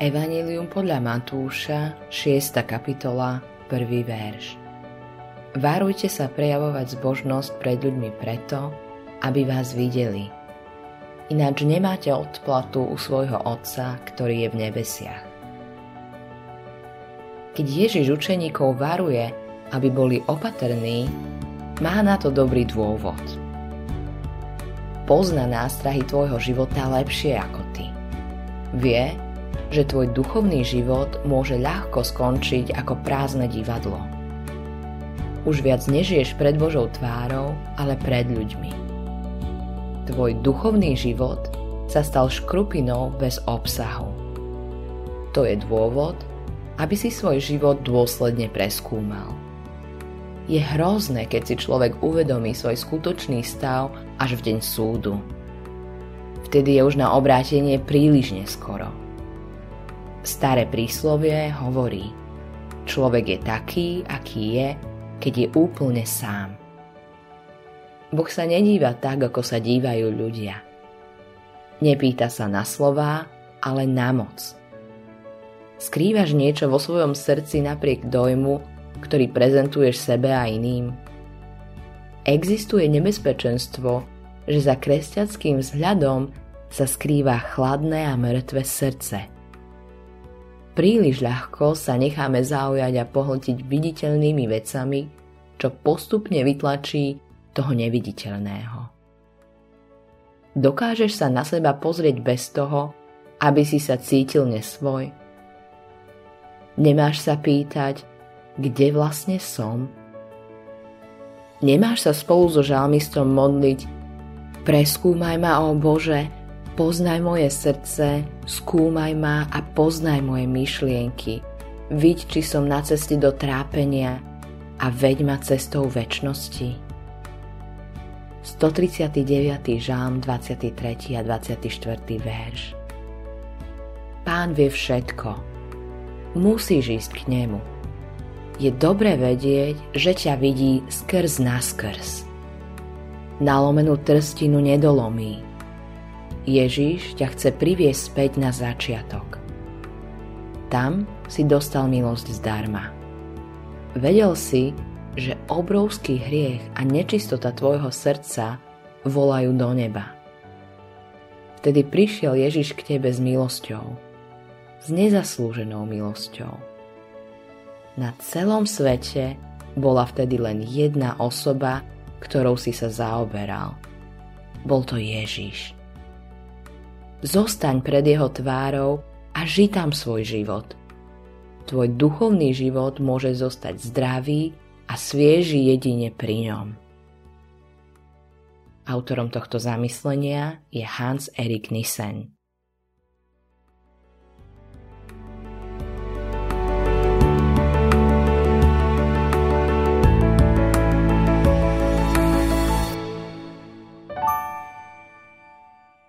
Evangelium podľa Matúša, 6. kapitola, 1. verš. Varujte sa prejavovať zbožnosť pred ľuďmi preto, aby vás videli. Ináč nemáte odplatu u svojho Otca, ktorý je v nebesiach. Keď Ježiš učeníkov varuje, aby boli opatrní, má na to dobrý dôvod. Pozná nástrahy tvojho života lepšie ako ty. Vie, že tvoj duchovný život môže ľahko skončiť ako prázdne divadlo. Už viac nežiješ pred Božou tvárou, ale pred ľuďmi. Tvoj duchovný život sa stal škrupinou bez obsahu. To je dôvod, aby si svoj život dôsledne preskúmal. Je hrozné, keď si človek uvedomí svoj skutočný stav až v deň súdu. Vtedy je už na obrátenie príliš neskoro. Staré príslovie hovorí, človek je taký, aký je, keď je úplne sám. Boh sa nedíva tak, ako sa dívajú ľudia. Nepýta sa na slová, ale na moc. Skrývaš niečo vo svojom srdci napriek dojmu, ktorý prezentuješ sebe a iným? Existuje nebezpečenstvo, že za kresťanským vzhľadom sa skrýva chladné a mŕtve srdce – Príliš ľahko sa necháme zaujať a pohltiť viditeľnými vecami, čo postupne vytlačí toho neviditeľného. Dokážeš sa na seba pozrieť bez toho, aby si sa cítil nesvoj? Nemáš sa pýtať, kde vlastne som? Nemáš sa spolu so žalmistom modliť, preskúmaj ma, o Bože, Poznaj moje srdce, skúmaj ma a poznaj moje myšlienky. Vidť, či som na ceste do trápenia a veď ma cestou väčšnosti. 139. žálm 23. a 24. verš Pán vie všetko. Musíš ísť k nemu. Je dobre vedieť, že ťa vidí skrz na skrz. Nalomenú trstinu nedolomí, Ježíš ťa chce priviesť späť na začiatok. Tam si dostal milosť zdarma. Vedel si, že obrovský hriech a nečistota tvojho srdca volajú do neba. Vtedy prišiel Ježiš k tebe s milosťou, s nezaslúženou milosťou. Na celom svete bola vtedy len jedna osoba, ktorou si sa zaoberal. Bol to Ježiš. Zostaň pred jeho tvárou a ži tam svoj život. Tvoj duchovný život môže zostať zdravý a svieži jedine pri ňom. Autorom tohto zamyslenia je Hans Erik Nissen.